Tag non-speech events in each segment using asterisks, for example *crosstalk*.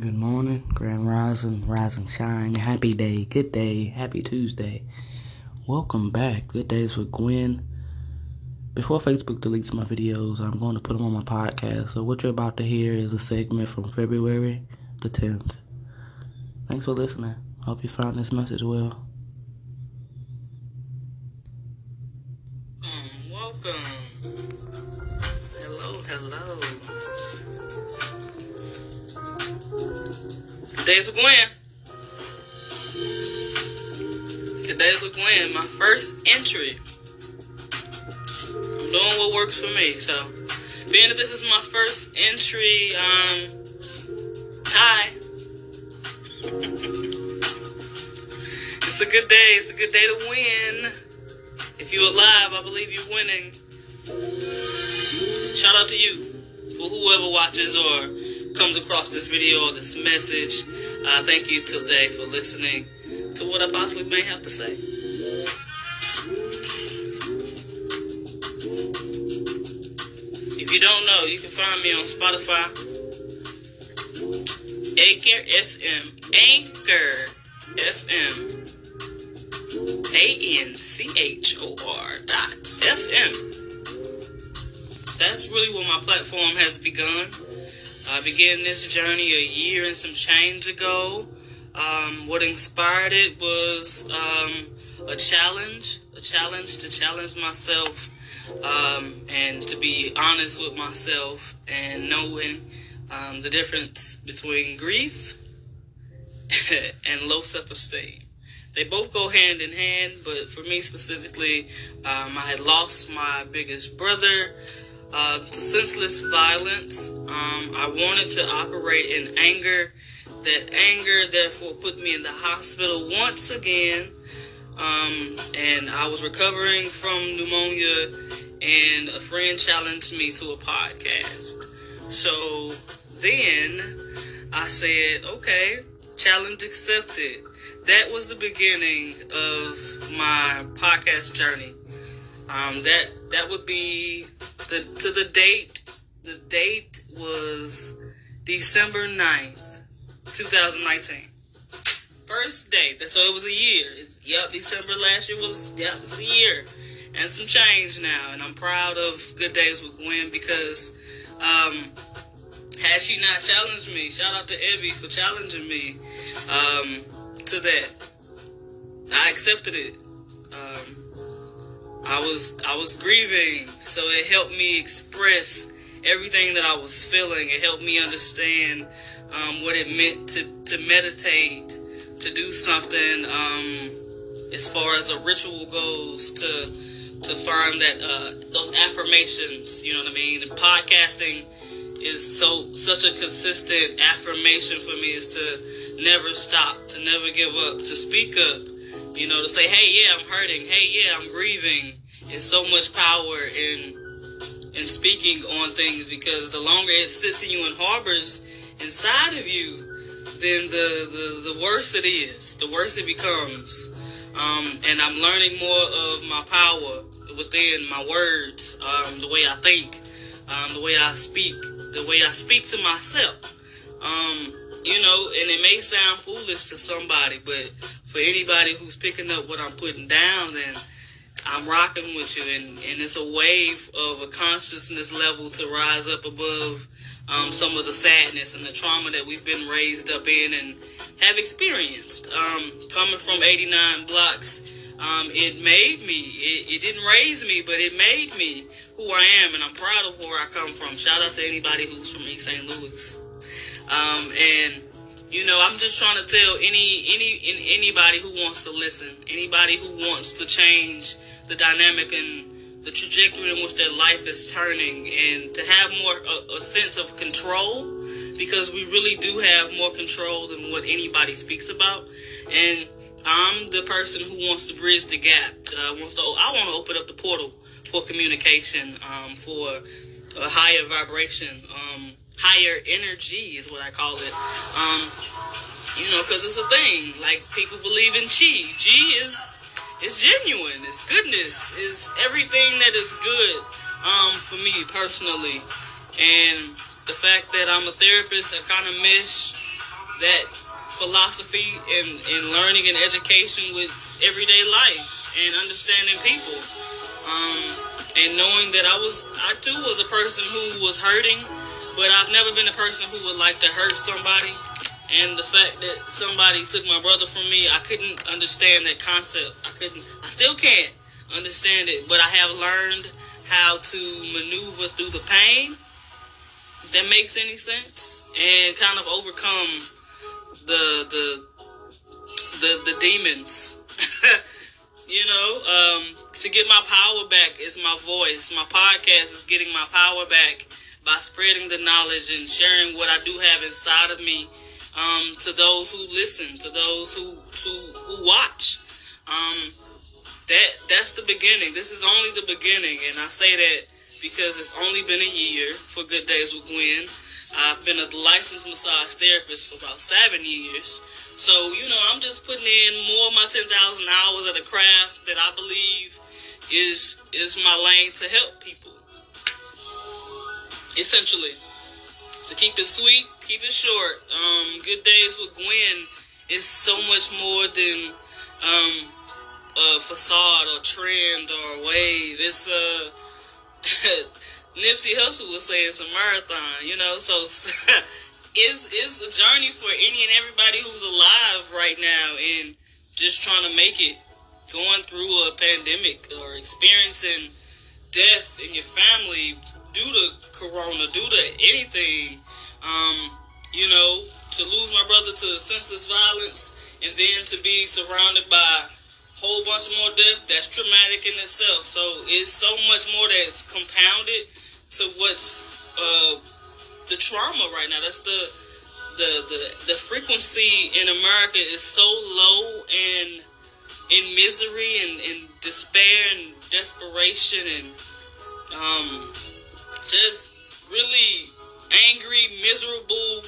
Good morning, Grand Rising, Rising Shine, happy day, good day, happy Tuesday. Welcome back, Good Days with Gwen. Before Facebook deletes my videos, I'm going to put them on my podcast. So, what you're about to hear is a segment from February the 10th. Thanks for listening. Hope you found this message well. Um, welcome. Hello, hello. Days with Gwen. Today's with Gwen, my first entry. I'm doing what works for me. So, being that this is my first entry, um, hi. *laughs* it's a good day. It's a good day to win. If you're alive, I believe you're winning. Shout out to you for whoever watches or comes across this video or this message. Uh, thank you today for listening to what I possibly may have to say. If you don't know, you can find me on Spotify, Anchor FM, Anchor FM, A N C H O R dot FM. That's really where my platform has begun. I began this journey a year and some change ago. Um, what inspired it was um, a challenge, a challenge to challenge myself um, and to be honest with myself and knowing um, the difference between grief *laughs* and low self esteem. They both go hand in hand, but for me specifically, um, I had lost my biggest brother to senseless violence. Um, I wanted to operate in anger. That anger, therefore, put me in the hospital once again. Um, and I was recovering from pneumonia, and a friend challenged me to a podcast. So then I said, okay, challenge accepted. That was the beginning of my podcast journey. Um, that that would be the to the date. The date was December 9th, 2019. First date. So it was a year. Yep, December last year was yep, it's a year and some change now. And I'm proud of Good Days with Gwen because um, had she not challenged me, shout out to Evie for challenging me um, to that. I accepted it. I was I was grieving, so it helped me express everything that I was feeling. It helped me understand um, what it meant to to meditate, to do something um, as far as a ritual goes, to to find that uh, those affirmations. You know what I mean? And podcasting is so such a consistent affirmation for me is to never stop, to never give up, to speak up. You know, to say, hey, yeah, I'm hurting. Hey, yeah, I'm grieving. It's so much power in in speaking on things because the longer it sits in you and harbors inside of you, then the, the, the worse it is, the worse it becomes. Um, and I'm learning more of my power within my words, um, the way I think, um, the way I speak, the way I speak to myself. You know, and it may sound foolish to somebody, but for anybody who's picking up what I'm putting down, then I'm rocking with you, and, and it's a wave of a consciousness level to rise up above um, some of the sadness and the trauma that we've been raised up in and have experienced. Um, coming from 89 blocks, um, it made me. It, it, didn't raise me, but it made me who I am, and I'm proud of where I come from. Shout out to anybody who's from East St. Louis. Um, and you know, I'm just trying to tell any any anybody who wants to listen, anybody who wants to change the dynamic and the trajectory in which their life is turning and to have more a, a, sense of control because we really do have more control than what anybody speaks about. And i'm the person who wants to bridge the gap uh, wants to i want to open up the portal for communication um, for a higher vibration um, higher energy is what i call it um, you know because it's a thing like people believe in chi chi is it's genuine. It's goodness. It's everything that is good um, for me personally. And the fact that I'm a therapist, I kind of miss that philosophy and, and learning and education with everyday life and understanding people. Um, and knowing that I was, I too was a person who was hurting, but I've never been a person who would like to hurt somebody. And the fact that somebody took my brother from me, I couldn't understand that concept. I couldn't, I still can't understand it, but I have learned how to maneuver through the pain, if that makes any sense, and kind of overcome the the the, the demons. *laughs* you know, um, to get my power back is my voice. My podcast is getting my power back by spreading the knowledge and sharing what I do have inside of me um, to those who listen, to those who who, who watch. Um, that that's the beginning. This is only the beginning, and I say that because it's only been a year for Good Days with Gwen. I've been a licensed massage therapist for about seven years. So, you know, I'm just putting in more of my 10,000 hours of the craft that I believe is is my lane to help people. Essentially. To keep it sweet, keep it short. Um, Good Days with Gwen is so much more than um, uh, facade or trend or wave. It's a uh, *laughs* Nipsey Hussle would say it's a marathon, you know. So *laughs* it's it's a journey for any and everybody who's alive right now and just trying to make it, going through a pandemic or experiencing death in your family due to corona, due to anything. Um, you know, to lose my brother to senseless violence and then to be surrounded by a whole bunch more death, that's traumatic in itself. So it's so much more that's compounded to what's uh, the trauma right now. That's the the the the frequency in America is so low and in misery and, and despair and desperation and um, just really angry, miserable.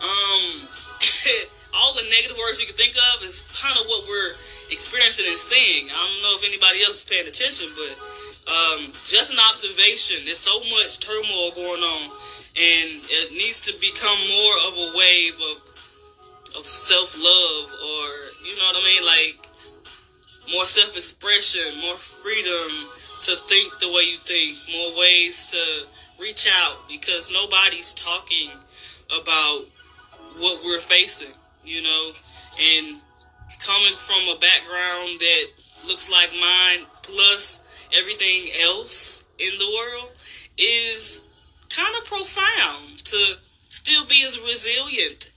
Um, *laughs* all the negative words you can think of is kind of what we're experiencing and seeing. I don't know if anybody else is paying attention, but um, just an observation. There's so much turmoil going on, and it needs to become more of a wave of of self love, or you know what I mean, like more self expression, more freedom to think the way you think, more ways to reach out because nobody's talking about what we're facing, you know, and coming from a background that looks like mine, plus everything else in the world, is kind of profound to still be as resilient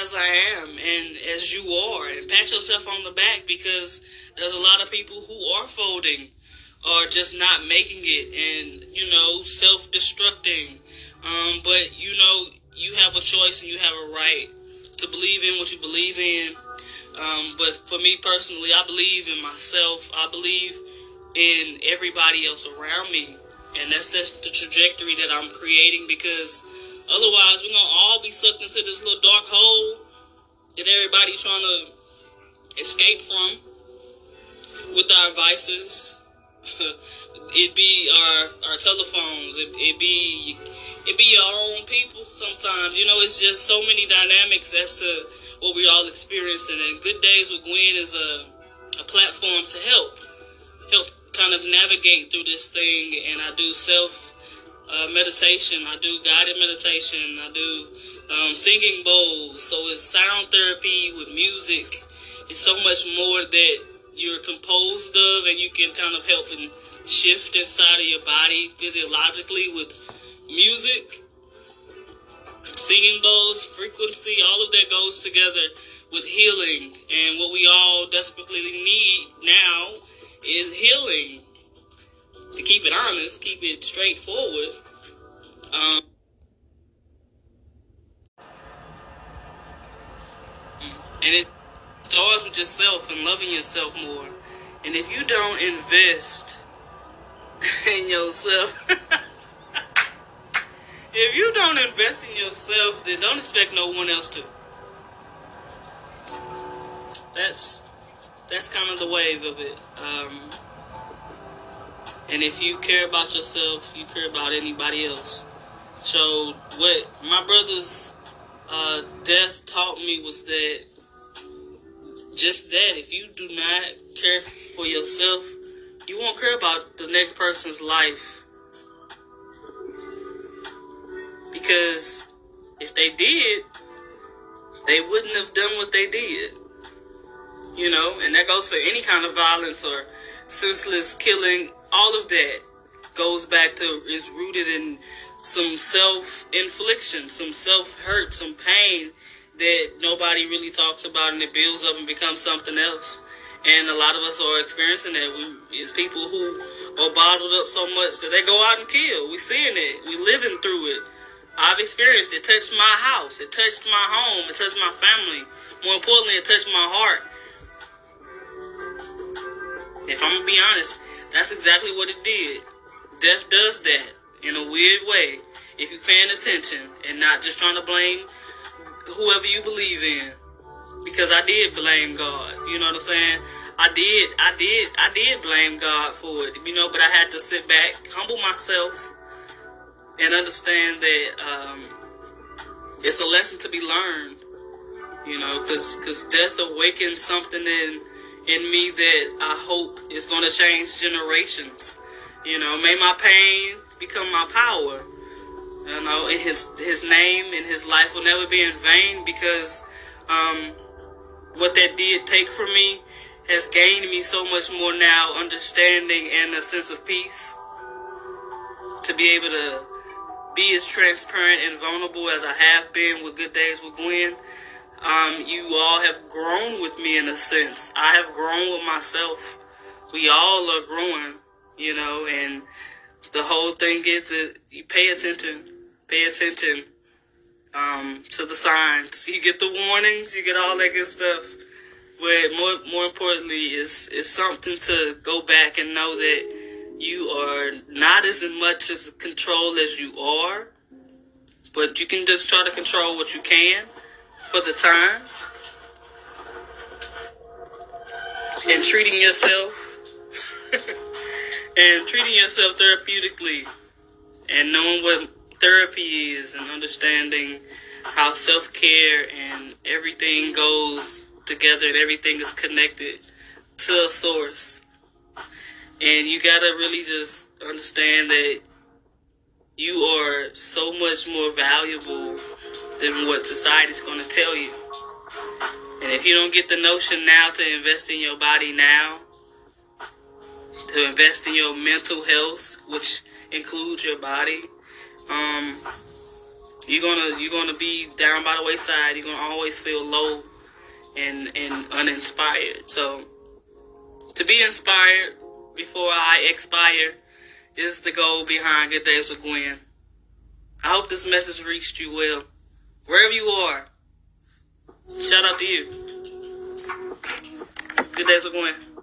as I am and as you are, and pat yourself on the back because there's a lot of people who are folding or just not making it and, you know, self destructing. Um, but, you know, you have a choice and you have a right to believe in what you believe in um, but for me personally, I believe in myself. I believe in everybody else around me. And that's, that's the trajectory that I'm creating because otherwise we're to all be sucked into this little dark hole that everybody's trying to escape from with our vices. *laughs* it be our our telephones. It, it be it be your own people sometimes. You know, it's just so many dynamics as to what we all experiencing. And Good Days with Gwen is a, a platform to help, help kind of navigate through this thing. And I do self uh, meditation, I do guided meditation, I do um, singing bowls. So it's sound therapy with music. It's so much more that you're composed of, and you can kind of help and shift inside of your body physiologically with music singing bowls, frequency, all of that goes together with healing. And what we all desperately need now is healing. To keep it honest, keep it straightforward. Um, and it starts with yourself and loving yourself more. And if you don't invest *laughs* in yourself, *laughs* if you don't invest in yourself, then don't expect no one else to. That's that's kind of the wave of it. Um, and if you care about yourself, you care about anybody else. So what my brothers uh, death taught me was that just that if you do not care for yourself, you won't care about the next person's life. Because if they did, they wouldn't have done what they did. You know, and that goes for any kind of violence or senseless killing. All of that goes back to is rooted in some self infliction, some self hurt, some pain that nobody really talks about, and it builds up and becomes something else. And a lot of us are experiencing that. We is people who are bottled up so much that they go out and kill. We seeing it. We living through it. I've experienced it. Touched my house. It touched my home. It touched my family. More importantly, it touched my heart. If I'm gonna be honest, that's exactly what it did. Death does that in a weird way. If you're paying attention and not just trying to blame whoever you believe in. Because I did blame God. You know what I'm saying? I did, I did, I did blame God for it. You know, but I had to sit back, humble myself, and understand that um, it's a lesson to be learned. You know, because because death awakens something in in me that I hope is going to change generations. You know, may my pain become my power. You know, and his his name and his life will never be in vain because um, what that did take from me has gained me so much more now, understanding and a sense of peace to be able to be as transparent and vulnerable as I have been with Good Days with Gwen. Um, you all have grown with me in a sense. I have grown with myself. We all are growing, you know, and the whole thing is that you pay attention, pay attention um, to the signs. You get the warnings, you get all that good stuff. But more, more importantly, it's, is something to go back and know that you are not as much as control as you are, but you can just try to control what you can for the time. And treating yourself *laughs* and treating yourself therapeutically and knowing what therapy is and understanding how self care and everything goes together and everything is connected to a source. And you gotta really just understand that you are so much more valuable than what society's gonna tell you. And if you don't get the notion now to invest in your body now, to invest in your mental health, which includes your body, um, you're gonna you're gonna be down by the wayside. You're gonna always feel low and and uninspired. So to be inspired before I expire is the goal behind Good Days with Gwen. I hope this message reached you well. Wherever you are, shout out to you. Good Days with Gwen.